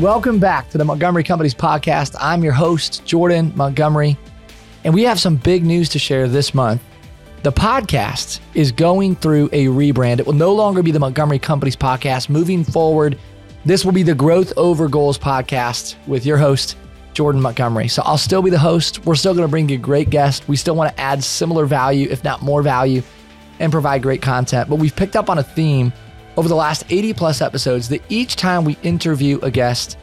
Welcome back to the Montgomery Companies podcast. I'm your host, Jordan Montgomery, and we have some big news to share this month. The podcast is going through a rebrand. It will no longer be the Montgomery Companies podcast. Moving forward, this will be the Growth Over Goals podcast with your host, Jordan Montgomery. So I'll still be the host. We're still going to bring you great guests. We still want to add similar value, if not more value, and provide great content. But we've picked up on a theme over the last 80 plus episodes that each time we interview a guest,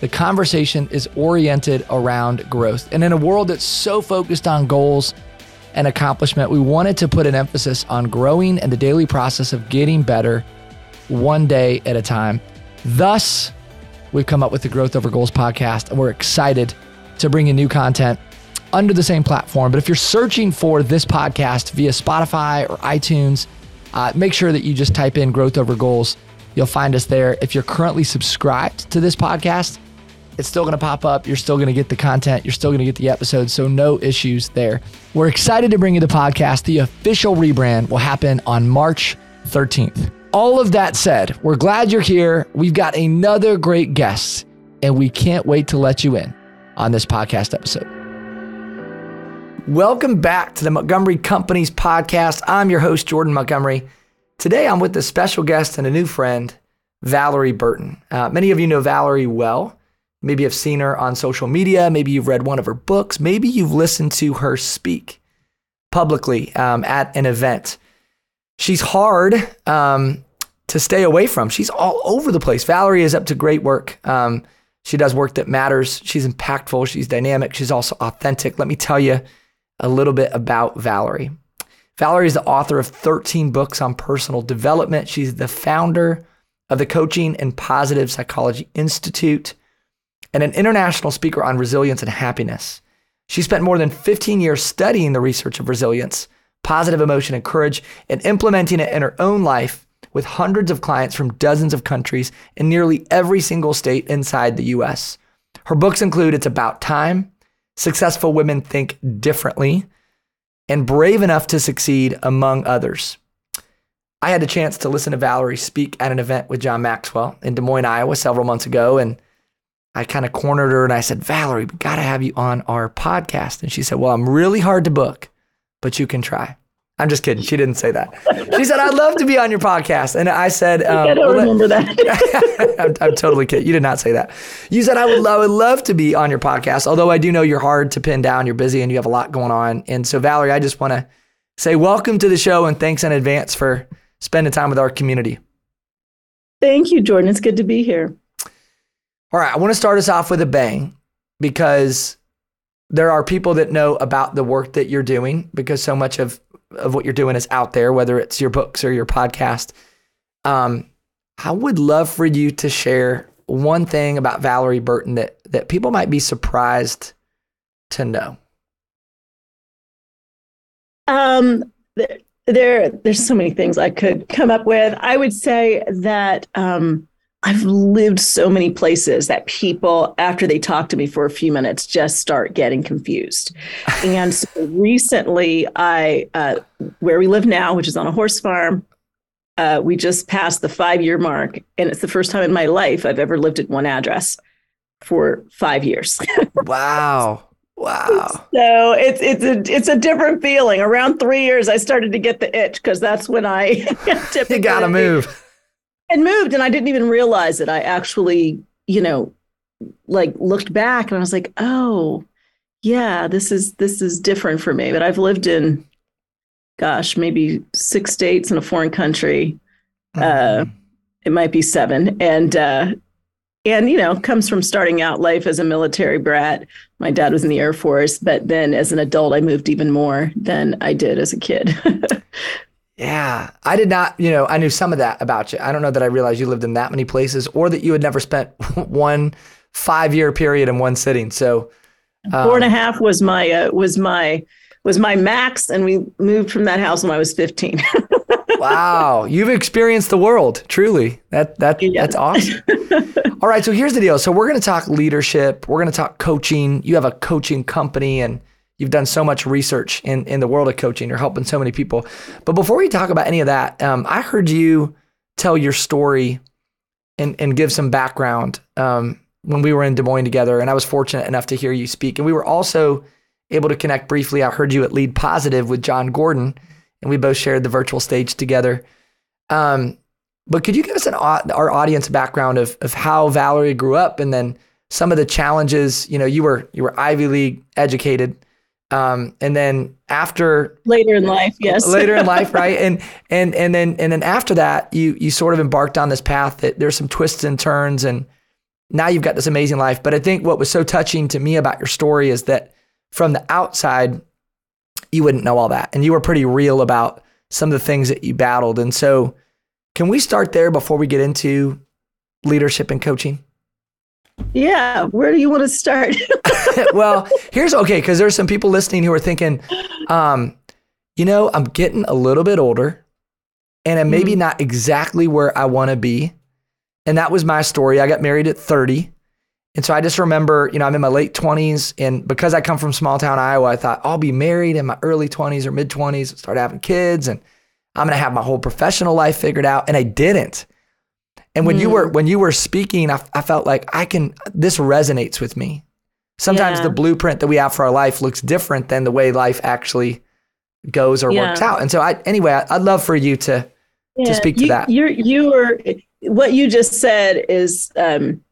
the conversation is oriented around growth. And in a world that's so focused on goals and accomplishment, we wanted to put an emphasis on growing and the daily process of getting better one day at a time. Thus, we've come up with the Growth Over Goals podcast, and we're excited to bring you new content under the same platform. But if you're searching for this podcast via Spotify or iTunes, uh, make sure that you just type in growth over goals. You'll find us there. If you're currently subscribed to this podcast, it's still going to pop up. You're still going to get the content. You're still going to get the episodes. So, no issues there. We're excited to bring you the podcast. The official rebrand will happen on March 13th. All of that said, we're glad you're here. We've got another great guest, and we can't wait to let you in on this podcast episode. Welcome back to the Montgomery Companies podcast. I'm your host, Jordan Montgomery. Today I'm with a special guest and a new friend, Valorie Burton. Uh, many of you know Valorie well. Maybe you've seen her on social media. Maybe you've read one of her books. Maybe you've listened to her speak publicly um, at an event. She's hard um, to stay away from. She's all over the place. Valorie is up to great work. Um, she does work that matters. She's impactful. She's dynamic. She's also authentic. Let me tell you, a little bit about Valorie. Valorie is the author of 13 books on personal development. She's the founder of the Coaching and Positive Psychology Institute and an international speaker on resilience and happiness. She spent more than 15 years studying the research of resilience, positive emotion, and courage, and implementing it in her own life with hundreds of clients from dozens of countries in nearly every single state inside the US. Her books include It's About Time, Successful Women Think Differently, and Brave Enough to Succeed, among others. I had the chance to listen to Valorie speak at an event with John Maxwell in Des Moines, Iowa, several months ago. And I kind of cornered her and I said, Valorie, we got to have you on our podcast. And she said, Well, I'm really hard to book, but you can try. I'm just kidding. She didn't say that. She said, I'd love to be on your podcast. And I said, um, I don't remember that. I'm, I'm, totally kidding. You did not say that. You said, I would, I would love to be on your podcast, although I do know you're hard to pin down. You're busy and you have a lot going on. And so, Valorie, I just want to say welcome to the show and thanks in advance for spending time with our community. Thank you, Jordan. It's good to be here. All right. I want to start us off with a bang because there are people that know about the work that you're doing because so much of of what you're doing is out there, whether it's your books or your podcast. Um, I would love for you to share one thing about Valorie Burton that that people might be surprised to know. Um, there, there's so many things I could come up with. I would say that um, I've lived so many places that people, after they talk to me for a few minutes, just start getting confused. and so recently, I, uh, where we live now, which is on a horse farm, uh, we just passed the five year mark. And it's the first time in my life I've ever lived at one address for five years. wow. Wow. So it's it's a it's a different feeling. Around three years, I started to get the itch because that's when I typically you gotta move and moved and I didn't even realize it. I actually, you know, like looked back and I was like, oh, yeah, this is this is different for me. But I've lived in gosh, maybe six states in a foreign country. Mm-hmm. Uh, it might be seven. And uh and you know, comes from starting out life as a military brat. My dad was in the Air Force, but then as an adult I moved even more than I did as a kid. Yeah, I did not, you know, I knew some of that about you. I don't know that I realized you lived in that many places or that you had never spent one five year period in one sitting. So um, four and a half was my, uh, was my, was my max. And we moved from that house when I was 15. wow. You've experienced the world truly. That, that, yeah. that's awesome. All right. So here's the deal. So we're going to talk leadership. We're going to talk coaching. You have a coaching company and You've done so much research in, in the world of coaching. You're helping so many people. But before we talk about any of that, um, I heard you tell your story and, and give some background. Um, when we were in Des Moines together, and I was fortunate enough to hear you speak. And we were also able to connect briefly. I heard you at Lead Positive with Jon Gordon, and we both shared the virtual stage together. Um, but could you give us an our audience background of of how Valorie grew up, and then some of the challenges? You know, you were you were Ivy League educated, um, and then after later in life, yes, later in life, right? And and and then and then after that, you you sort of embarked on this path that there's some twists and turns, and now you've got this amazing life. But I think what was so touching to me about your story is that from the outside, you wouldn't know all that, and you were pretty real about some of the things that you battled, and so can we start there before we get into leadership and coaching? Yeah, where do you want to start? well, here's okay because there's some people listening who are thinking, um, you know, I'm getting a little bit older, and I'm maybe mm-hmm. not exactly where I want to be. And that was my story. I got married at 30. And so I just remember, you know, I'm in my late 20s. And because I come from small town Iowa, I thought I'll be married in my early 20s or mid 20s, start having kids. And I'm going to have my whole professional life figured out. And I didn't. And when mm. you were, when you were speaking, I, I, felt like I can, this resonates with me. Sometimes yeah. the blueprint that we have for our life looks different than the way life actually goes or yeah. works out. And so I, anyway, I, would love for you to, yeah. to speak to you, that. You're, you were, what you just said is, um,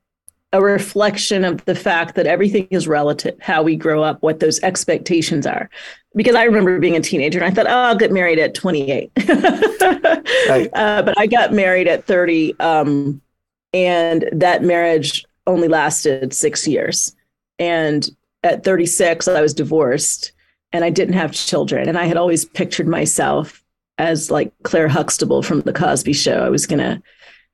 a reflection of the fact that everything is relative, how we grow up, what those expectations are. Because I remember being a teenager and I thought, oh, I'll get married at 28. right. uh, but I got married at 30. Um, and that marriage only lasted six years. And at 36, I was divorced and I didn't have children. And I had always pictured myself as like Claire Huxtable from The Cosby Show. I was going to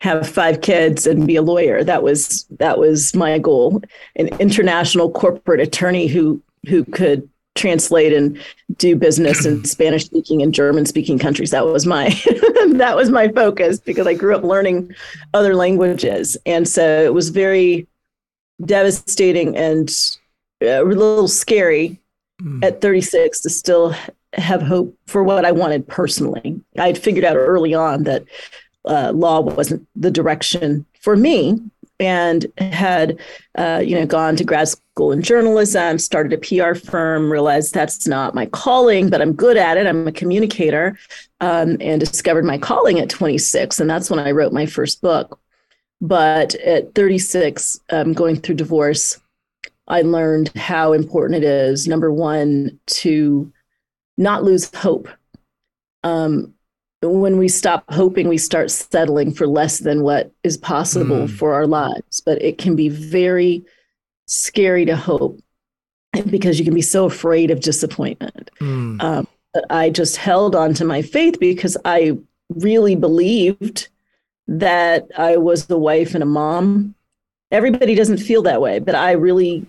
have five kids and be a lawyer. That was that was my goal. An international corporate attorney who who could translate and do business in Spanish speaking and German speaking countries. That was my that was my focus because I grew up learning other languages, and so it was very devastating and a little scary mm. at 36 to still have hope for what I wanted personally. I had figured out early on that uh, law wasn't the direction for me and had uh, you know gone to grad school in journalism started a pr firm realized that's not my calling but i'm good at it i'm a communicator um, and discovered my calling at 26 and that's when i wrote my first book but at 36 um, going through divorce i learned how important it is number one to not lose hope um, when we stop hoping, we start settling for less than what is possible mm. for our lives. But it can be very scary to hope because you can be so afraid of disappointment. Mm. Um, but I just held on to my faith because I really believed that I was the wife and a mom. Everybody doesn't feel that way, but I really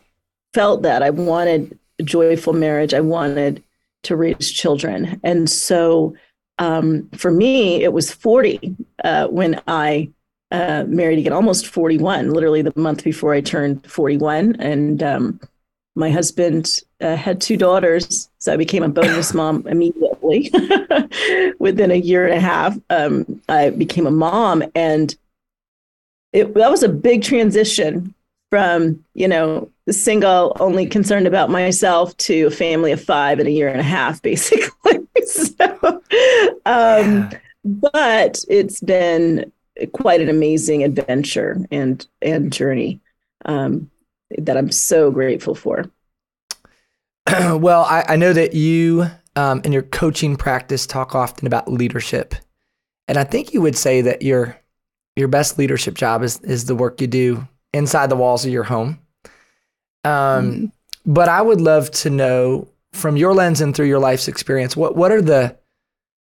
felt that. I wanted a joyful marriage. I wanted to raise children. And so um, for me, it was 40 uh, when I uh, married again, almost 41, literally the month before I turned 41. And um, my husband uh, had two daughters, so I became a bonus mom immediately. Within a year and a half, um, I became a mom, and it, that was a big transition from you know the single, only concerned about myself, to a family of five in a year and a half, basically. so, um, yeah. but it's been quite an amazing adventure and and journey um, that I'm so grateful for. well, I, I, know that you um, in your coaching practice talk often about leadership, and I think you would say that your your best leadership job is is the work you do inside the walls of your home. Um, mm-hmm. But I would love to know from your lens and through your life's experience, what what are the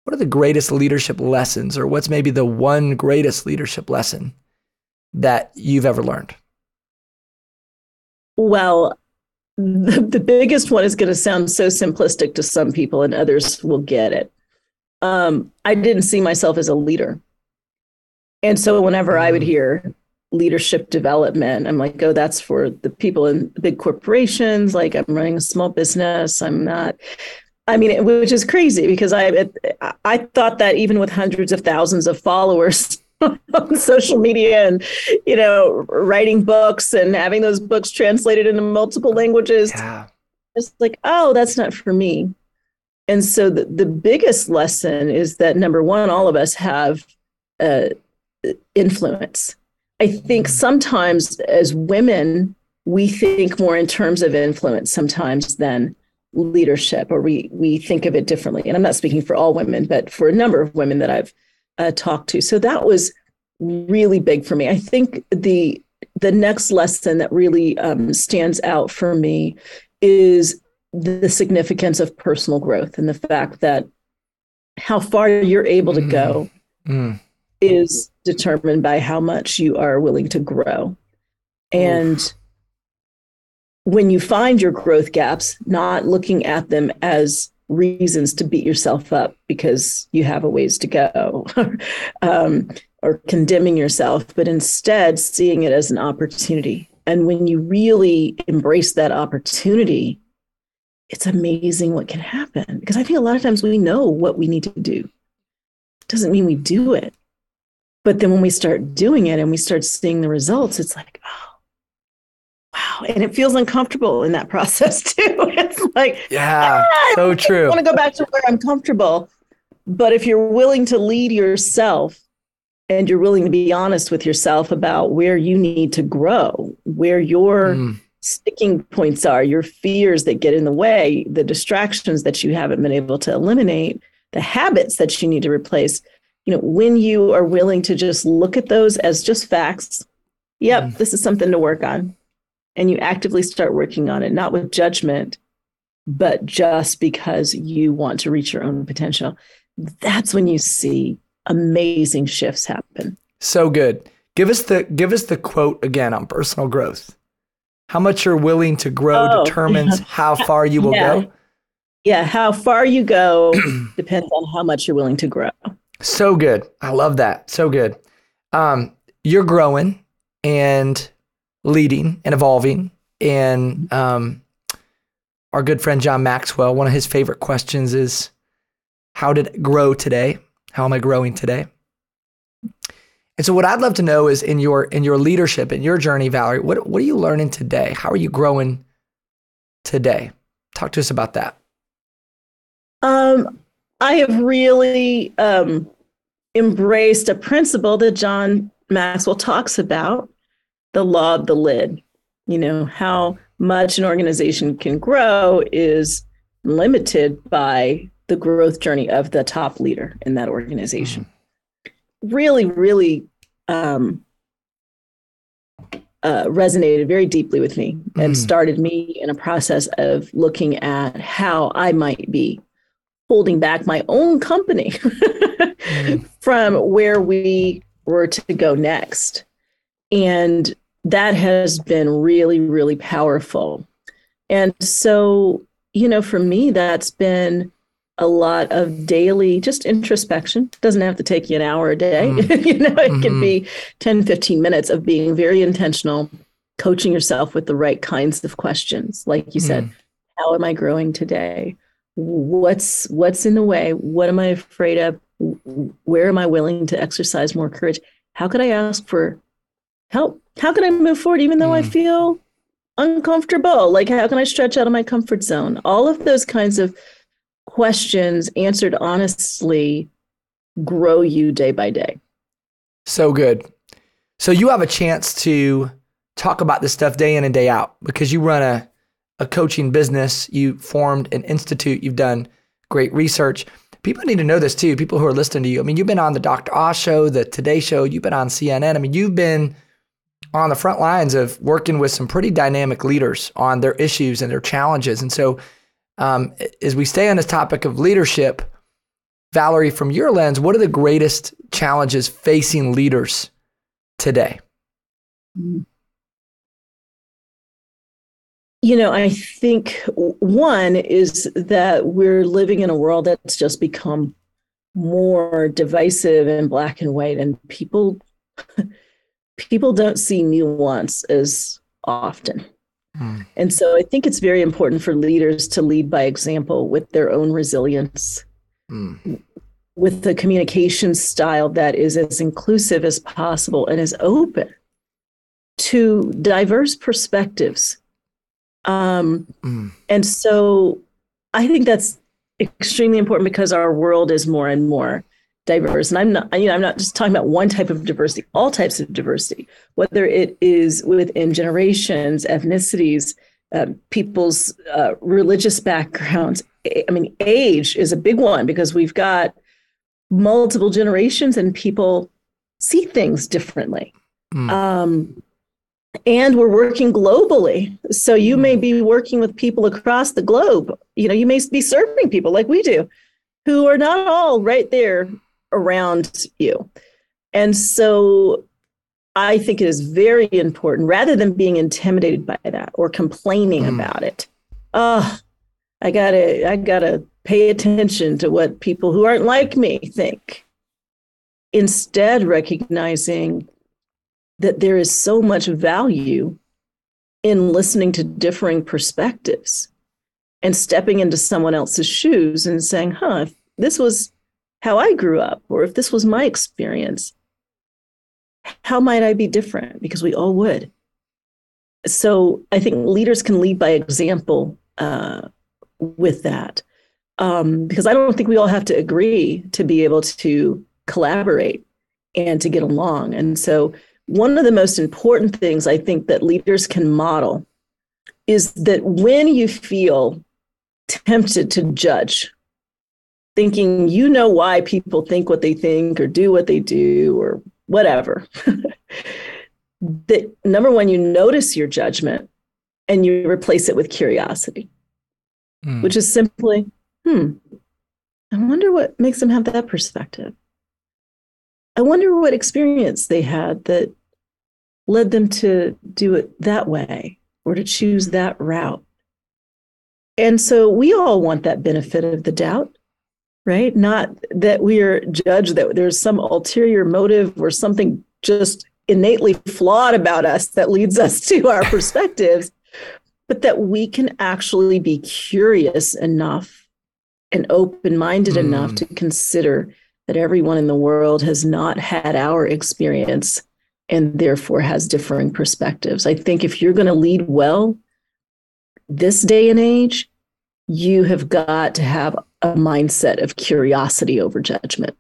what are the greatest leadership lessons, or what's maybe the one greatest leadership lesson that you've ever learned? Well, the, the biggest one is going to sound so simplistic to some people, and others will get it. Um, I didn't see myself as a leader. And so whenever I would mm. hear leadership development. I'm like, oh, that's for the people in big corporations. Like I'm running a small business. I'm not. I mean, which is crazy because I I thought that even with hundreds of thousands of followers, on social media and you know writing books and having those books translated into multiple languages Yeah. it's like oh that's not for me and so the, the biggest lesson is that number one all of us have uh, influence i think Mhm. sometimes as women we think more in terms of influence sometimes than leadership or we we think of it differently and i'm not speaking for all women but for a number of women that i've uh, talked to so that was really big for me i think the the next lesson that really um, stands out for me is the significance of personal growth and the fact that how far you're able to go Mm. is determined by how much you are willing to grow. And when you find your growth gaps, not looking at them as reasons to beat yourself up because you have a ways to go um, or condemning yourself, but instead seeing it as an opportunity. And when you really embrace that opportunity, it's amazing what can happen. Because I think a lot of times we know what we need to do doesn't mean we do it. But then when we start doing it and we start seeing the results, it's like, oh. And it feels uncomfortable in that process too. It's like, Yeah. So I true. want to go back to where I'm comfortable. But if you're willing to lead yourself and you're willing to be honest with yourself about where you need to grow, where your Mm. sticking points are, your fears that get in the way, the distractions that you haven't been able to eliminate, the habits that you need to replace. You know, when you are willing to just look at those as just facts, yep, Mhm. this is something to work on. And you actively start working on it, not with judgment, but just because you want to reach your own potential. That's when you see amazing shifts happen. So good. Give us the give us the quote again on personal growth. How much you're willing to grow Oh, determines how far you will Yeah. go. Yeah, how far you go depends on how much you're willing to grow. So good. I love that. So good. Um, you're growing and leading and evolving. And um, our good friend John Maxwell, one of his favorite questions is, "How did it grow today? How am I growing today?" And so, what I'd love to know is in your in your leadership in your journey, Valorie, what what are you learning today? How are you growing today? Talk to us about that. Um, I have really um, embraced a principle that John Maxwell talks about the law of the lid. You know, how much an organization can grow is limited by the growth journey of the top leader in that organization. Really, really um, uh, resonated very deeply with me and Mm. started me in a process of looking at how I might be holding back my own company from where we were to go next. And that has been really, really powerful. And so, you know, for me, that's been a lot of daily just introspection. Doesn't have to take you an hour a day. Mm-hmm. you know, it can be mm-hmm. 10, 15 minutes of being very intentional, coaching yourself with the right kinds of questions. Like you said, mm. how am I growing today? What's what's in the way? What am I afraid of? Where am I willing to exercise more courage? How could I ask for help? How can I move forward even though I Mm. feel uncomfortable? Like how can I stretch out of my comfort zone? All of those kinds of questions answered honestly grow you day by day. So good. So you have a chance to talk about this stuff day in and day out because you run a, a coaching business, you formed an institute, you've done great research. People need to know this too. People who are listening to you. I mean, you've been on the Dr. Oz show, the Today show, you've been on CNN. I mean, you've been on the front lines of working with some pretty dynamic leaders on their issues and their challenges. And so, um, as we stay on this topic of leadership, Valorie, from your lens, what are the greatest challenges facing leaders today? You know, I think one is that we're living in a world that's just become more divisive and black and white, and people people don't see nuance as often. Hmm. And so I think it's very important for leaders to lead by example with their own resilience, Mm. with a communication style that is as inclusive as possible and as open to diverse perspectives. Um, mm. And so I think that's extremely important because our world is more and more diverse. And I'm not, you know, I'm not just talking about one type of diversity, all types of diversity, whether it is within generations, ethnicities, uh, people's uh, religious backgrounds. I mean, age is a big one because we've got multiple generations and people see things differently. Mm. Um, and we're working globally. So you may hmm. be working with people across the globe. You know, you may be serving people like we do who are not all right there around you. And so I think it is very important rather than being intimidated by that or complaining mm. about it. Oh, I gotta, I gotta pay attention to what people who aren't like me think. Instead, recognizing that there is so much value in listening to differing perspectives and stepping into someone else's shoes and saying, huh, if this was how I grew up, or if this was my experience, how might I be different? Because we all would. So I think leaders can lead by example uh, with that. Um, because I don't think we all have to agree to be able to collaborate and to get along. And so one of the most important things I think that leaders can model is that when you feel tempted to judge, thinking you know why people think what they think or do what they do or whatever, that number one, you notice your judgment and you replace it with curiosity, mm. which is simply, hmm, I wonder what makes them have that perspective. I wonder what experience they had that led them to do it that way or to choose that route. And so we all want that benefit of the doubt, right? Not that we are judged that there's some ulterior motive or something just innately flawed about us that leads us to our perspectives, but that we can actually be curious enough and open minded mm. enough to consider that everyone in the world has not had our experience and therefore has differing perspectives. I think if you're going to lead well this day and age, you have got to have a mindset of curiosity over judgment.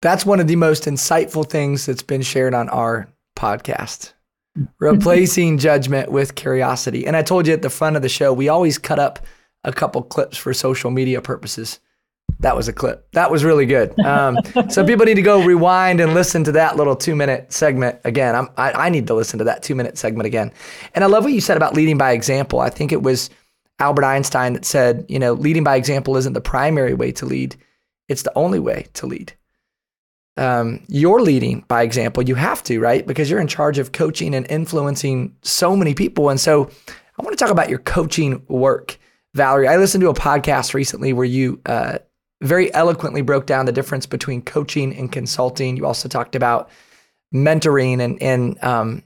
That's one of the most insightful things that's been shared on our podcast. Replacing judgment with curiosity. And I told you at the front of the show, we always cut up a couple clips for social media purposes that was a clip. That was really good. Um, so people need to go rewind and listen to that little two minute segment again. I'm, I, I need to listen to that two minute segment again. And I love what you said about leading by example. I think it was Albert Einstein that said, you know, leading by example isn't the primary way to lead; it's the only way to lead. Um, you're leading by example. You have to, right? Because you're in charge of coaching and influencing so many people. And so I want to talk about your coaching work. Valorie, I listened to a podcast recently where you uh, very eloquently broke down the difference between coaching and consulting. You also talked about mentoring and and um,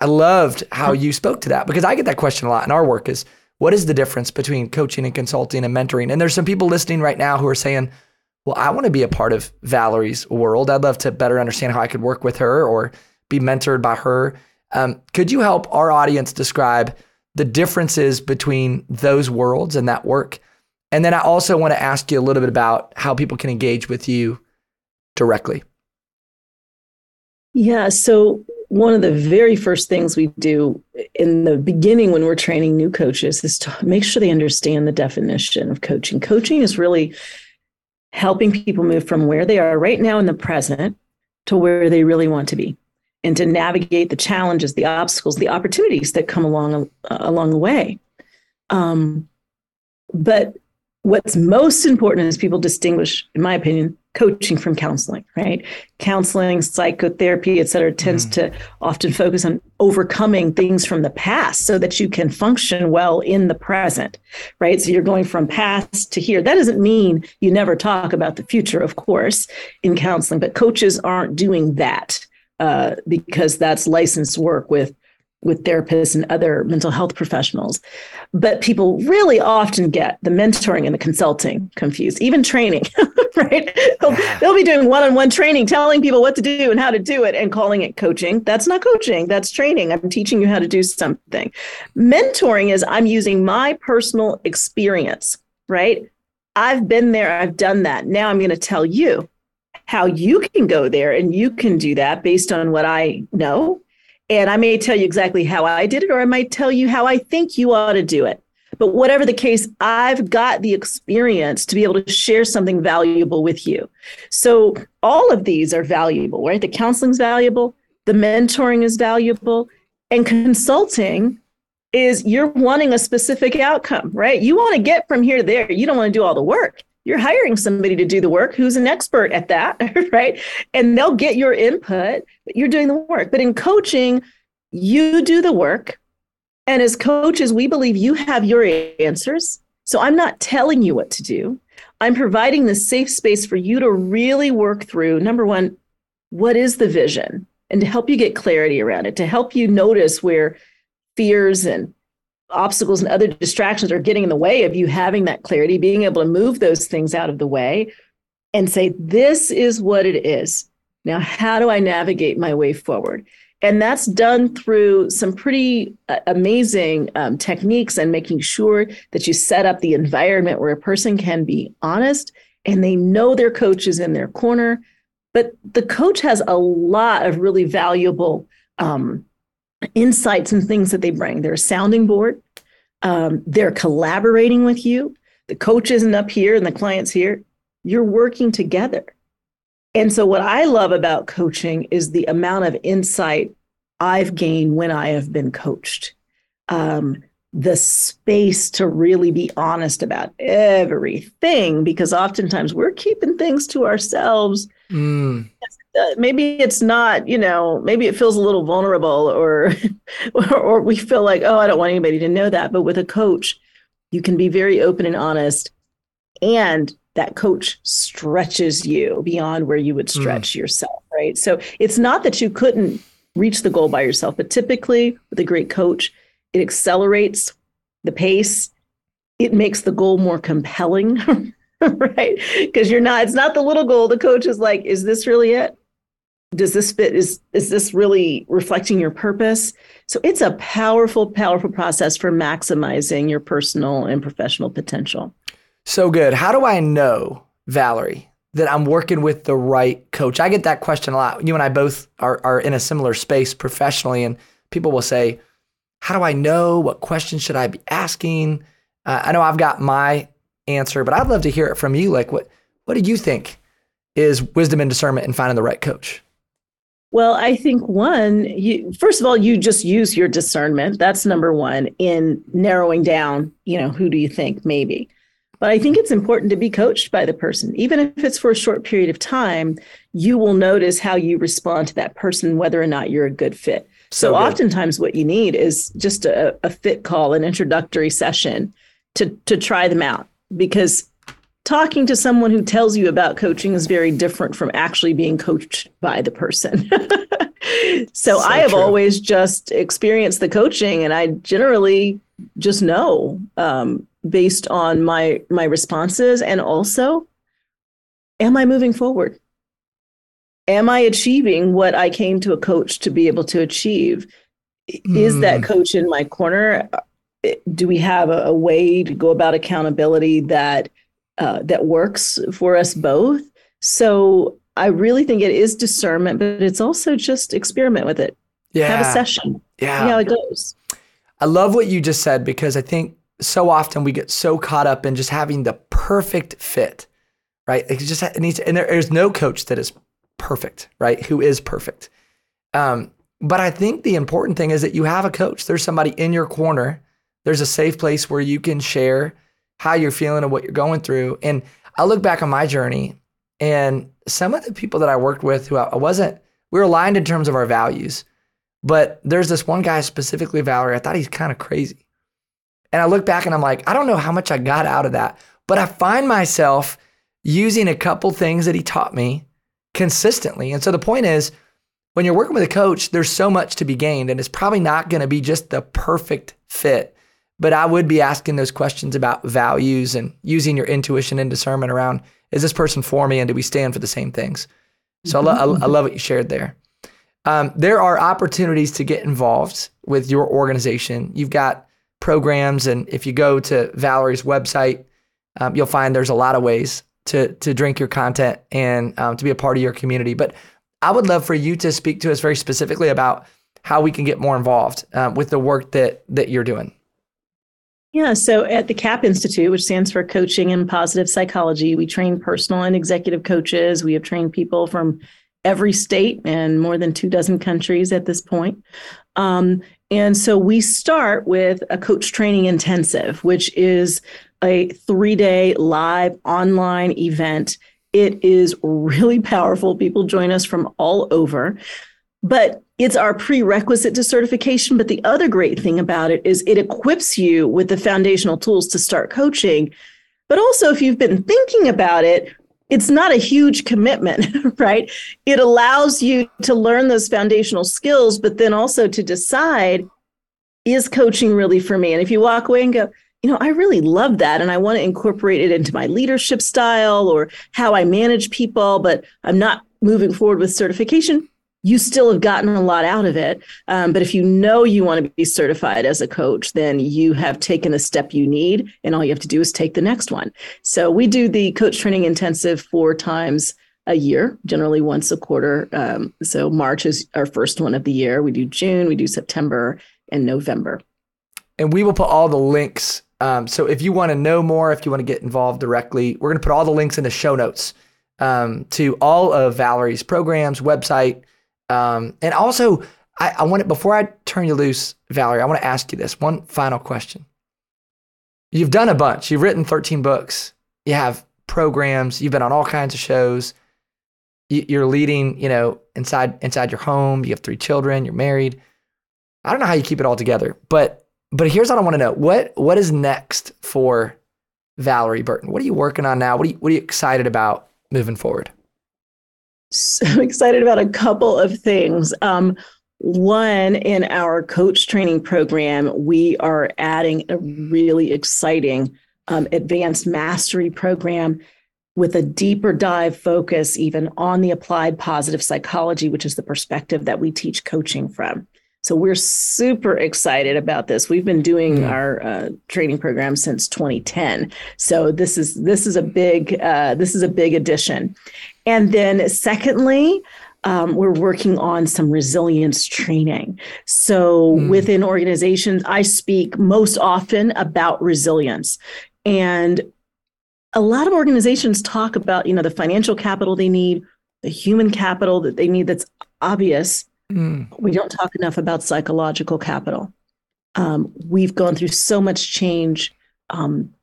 I loved how you spoke to that because I get that question a lot in our work is what is the difference between coaching and consulting and mentoring? And there's some people listening right now who are saying, well, I want to be a part of Valorie's world. I'd love to better understand how I could work with her or be mentored by her. Um, could you help our audience describe the differences between those worlds and that work and then I also want to ask you a little bit about how people can engage with you directly. Yeah. So, one of the very first things we do in the beginning when we're training new coaches is to make sure they understand the definition of coaching. Coaching is really helping people move from where they are right now in the present to where they really want to be and to navigate the challenges, the obstacles, the opportunities that come along uh, along the way. Um, but what's most important is people distinguish, in my opinion, coaching from counseling, right? Counseling, psychotherapy, et cetera, tends mm. to often focus on overcoming things from the past so that you can function well in the present, right? So you're going from past to here. That doesn't mean you never talk about the future, of course, in counseling, but coaches aren't doing that uh, because that's licensed work with with therapists and other mental health professionals. But people really often get the mentoring and the consulting confused, even training right? They'll, they'll be doing one on one training, telling people what to do and how to do it and calling it coaching. That's not coaching, that's training. I'm teaching you how to do something. Mentoring is I'm using my personal experience, right? I've been there, I've done that. Now I'm going to tell you how you can go there and you can do that based on what I know. And I may tell you exactly how I did it, or I might tell you how I think you ought to do it. But whatever the case, I've got the experience to be able to share something valuable with you. So all of these are valuable, right? The counseling's valuable, the mentoring is valuable, and consulting is you're wanting a specific outcome, right? You want to get from here to there. You don't want to do all the work. You're hiring somebody to do the work who's an expert at that, right? And they'll get your input, but you're doing the work. But in coaching, you do the work and as coaches, we believe you have your answers. So I'm not telling you what to do. I'm providing the safe space for you to really work through number one, what is the vision? And to help you get clarity around it, to help you notice where fears and obstacles and other distractions are getting in the way of you having that clarity, being able to move those things out of the way and say, this is what it is. Now, how do I navigate my way forward? And that's done through some pretty uh, amazing um, techniques and making sure that you set up the environment where a person can be honest and they know their coach is in their corner. But the coach has a lot of really valuable um, insights and things that they bring. They're a sounding board, um, they're collaborating with you. The coach isn't up here and the client's here. You're working together. And so, what I love about coaching is the amount of insight I've gained when I have been coached. Um, the space to really be honest about everything, because oftentimes we're keeping things to ourselves. Mm. Maybe it's not, you know, maybe it feels a little vulnerable, or, or, or we feel like, oh, I don't want anybody to know that. But with a coach, you can be very open and honest, and that coach stretches you beyond where you would hmm. stretch mm. yourself, right? So it's not that you couldn't reach the goal by yourself, but typically with a great coach, it accelerates the pace. It makes the goal more compelling, right? Because you're not, it's not the little goal. The coach is like, is this really it? Does this fit? Is is this really reflecting your purpose? So it's a powerful, powerful process for maximizing your personal and professional potential. So good. How do I know, Valorie, that I'm working with the right coach? I get that question a lot. You and I both are, are in a similar space professionally, and people will say, How do I know? What questions should I be asking? Uh, I know I've got my answer, but I'd love to hear it from you. Like, what, what do you think is wisdom and discernment in finding the right coach? Well, I think one, you, first of all, you just use your discernment. That's number one in narrowing down, you know, who do you think maybe? But I think it's important to be coached by the person. Even if it's for a short period of time, you will notice how you respond to that person, whether or not you're a good fit. So, so oftentimes, what you need is just a, a fit call, an introductory session to, to try them out. Because talking to someone who tells you about coaching is very different from actually being coached by the person. so, so, I have true. always just experienced the coaching and I generally just know um, based on my my responses and also am i moving forward am i achieving what i came to a coach to be able to achieve mm. is that hmm. coach in my corner do we have a, a way to go about accountability that uh, that works for us both so i really think it is discernment but it's also just experiment with it yeah have a session yeah see how it goes i love what you just said because i think so often we get so caught up in just having the perfect fit, right? It just it needs, and there, there's no coach that is perfect, right? Who is perfect. Um, but I think the important thing is that you have a coach. There's somebody in your corner. There's a safe place where you can share how you're feeling and what you're going through. And I look back on my journey and some of the people that I worked with who I wasn't, we were aligned in terms of our values. But there's this one guy specifically, Valorie, I thought he's kind of crazy. And I look back and I'm like, I don't know how much I got out of that, but I find myself using a couple things that he taught me consistently. And so the point is, when you're working with a coach, there's so much to be gained, and it's probably not going to be just the perfect fit. But I would be asking those questions about values and using your intuition and discernment around is this person for me and do we stand for the same things? So mm-hmm. I, lo- I, love what you shared there. Um, there are opportunities to get involved with your organization. You've got programs, and if you go to Valorie's website, um, you'll find there's a lot of ways to to drink your content and um, to be a part of your community. But I would love for you to speak to us very specifically about how we can get more involved uh, with the work that that you're doing. Yeah, so at the CaPP Institute, which stands for Coaching and Positive Psychology, we train personal and executive coaches. We have trained people from every state and more than two dozen countries at this point. Um, and so we start with a coach training intensive, which is a three day live online event. It is really powerful. People join us from all over. But it's our prerequisite to certification. But the other great thing about it is it equips you with the foundational tools to start coaching. But also, if you've been thinking about it, it's not a huge commitment, right? It allows you to learn those foundational skills, but then also to decide is coaching really for me? And if you walk away and go, you know, I really love that and I want to incorporate it into my leadership style or how I manage people, but I'm not moving forward with certification, you still have gotten a lot out of it. Um, but if you know you want to be certified as a coach, then you have taken the step you need, and all you have to do is take the next one. So we do the coach training intensive four times a year, generally once a quarter. Um, so March is our first one of the year. We do June, we do September, and November. And we will put all the links. Um, so if you want to know more, if you want to get involved directly, we're going to put all the links in the show notes um, to all of Valorie's programs, website, um, and also, I, I want to, before I turn you loose, Valorie, I want to ask you this one final question. You've done a bunch. You've written 13 books. You have programs. You've been on all kinds of shows. You're leading, you know, inside inside your home. You have three children. You're married. I don't know how you keep it all together, but but here's what I want to know: what what is next for Valorie Burton? What are you working on now? What are you what are you excited about moving forward? So excited about a couple of things. Um, one, in our coach training program, we are adding a really exciting um, advanced mastery program with a deeper dive focus even on the applied positive psychology, which is the perspective that we teach coaching from. So we're super excited about this. We've been doing our uh, training program since 2010. So this is this is a big uh, this is a big addition. And then secondly, um, we're working on some resilience training. So mm. within organizations, I speak most often about resilience. And a lot of organizations talk about, you know, the financial capital they need, the human capital that they need that's obvious. Mm. We don't talk enough about psychological capital. Um, we've gone through so much change. Um,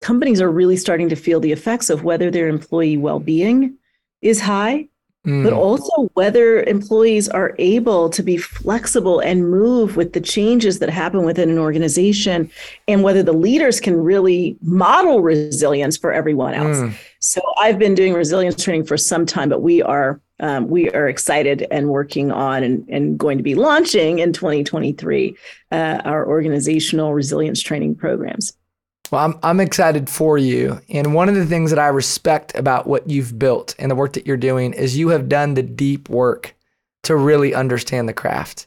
companies are really starting to feel the effects of whether their employee well being is high, mm. but also whether employees are able to be flexible and move with the changes that happen within an organization, and whether the leaders can really model resilience for everyone else. Mm. So I've been doing resilience training for some time, but we are um, we are excited and working on and, and going to be launching in 2023 uh, our organizational resilience training programs. Well, I'm, I'm excited for you. And one of the things that I respect about what you've built and the work that you're doing is you have done the deep work to really understand the craft.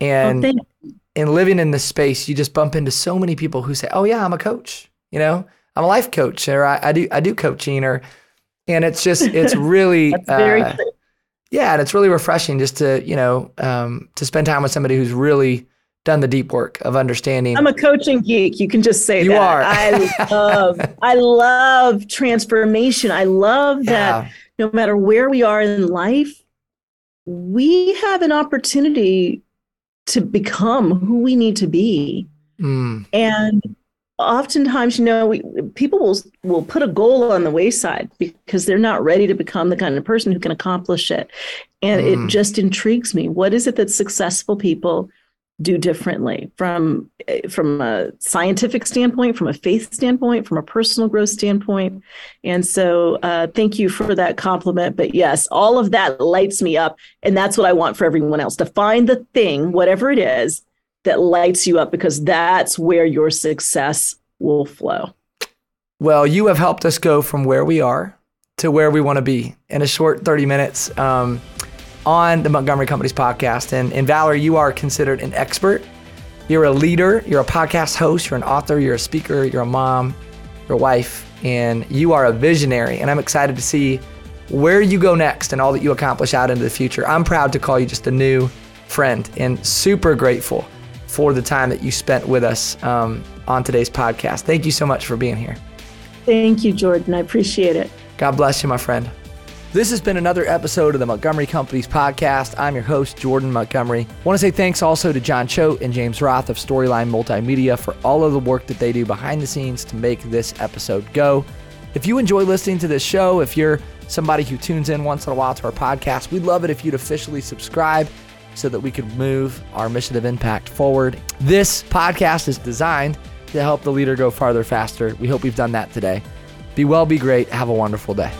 And oh, in living in this space, you just bump into so many people who say, Oh yeah, I'm a coach, you know, I'm a life coach or I, I do I do coaching or and it's just it's really uh, yeah and it's really refreshing just to you know um, to spend time with somebody who's really done the deep work of understanding. I'm a coaching geek. You can just say you that. are. I love i love transformation. I love that yeah. no matter where we are in life we have an opportunity to become who we need to be. Mm. and oftentimes you know we, people will will put a goal on the wayside because they're not ready to become the kind of person who can accomplish it. And mm. it just intrigues me. What is it that successful people do differently from from a scientific standpoint from a faith standpoint from a personal growth standpoint. And so uh, thank you for that compliment. But yes all of that lights me up and that's what i want for everyone else to find the thing whatever it is that lights you up because that's where your success will flow. Well, you have helped us go from where we are to where we want to be. In a short 30 minutes um, on the Montgomery Companies podcast. And, and Valorie, you are considered an expert. You're a leader, you're a podcast host, you're an author, you're a speaker, you're a mom, you're wife, and you are a visionary. And I'm excited to see where you go next and all that you accomplish out into the future. I'm proud to call you just a new friend and super grateful for the time that you spent with us um, on today's podcast. Thank you so much for being here. Thank you, Jordan. I appreciate it. God bless you, my friend. This has been another episode of the Montgomery Companies podcast. I'm your host, Jordan Montgomery. I want to say thanks also to John Choate and James Roth of Storyline Multimedia for all of the work that they do behind the scenes to make this episode go. If you enjoy listening to this show, if you're somebody who tunes in once in a while to our podcast, we'd love it if you'd officially subscribe so that we could move our mission of impact forward. This podcast is designed to help the leader go farther faster. We hope we've done that today. Be well, be great, have a wonderful day.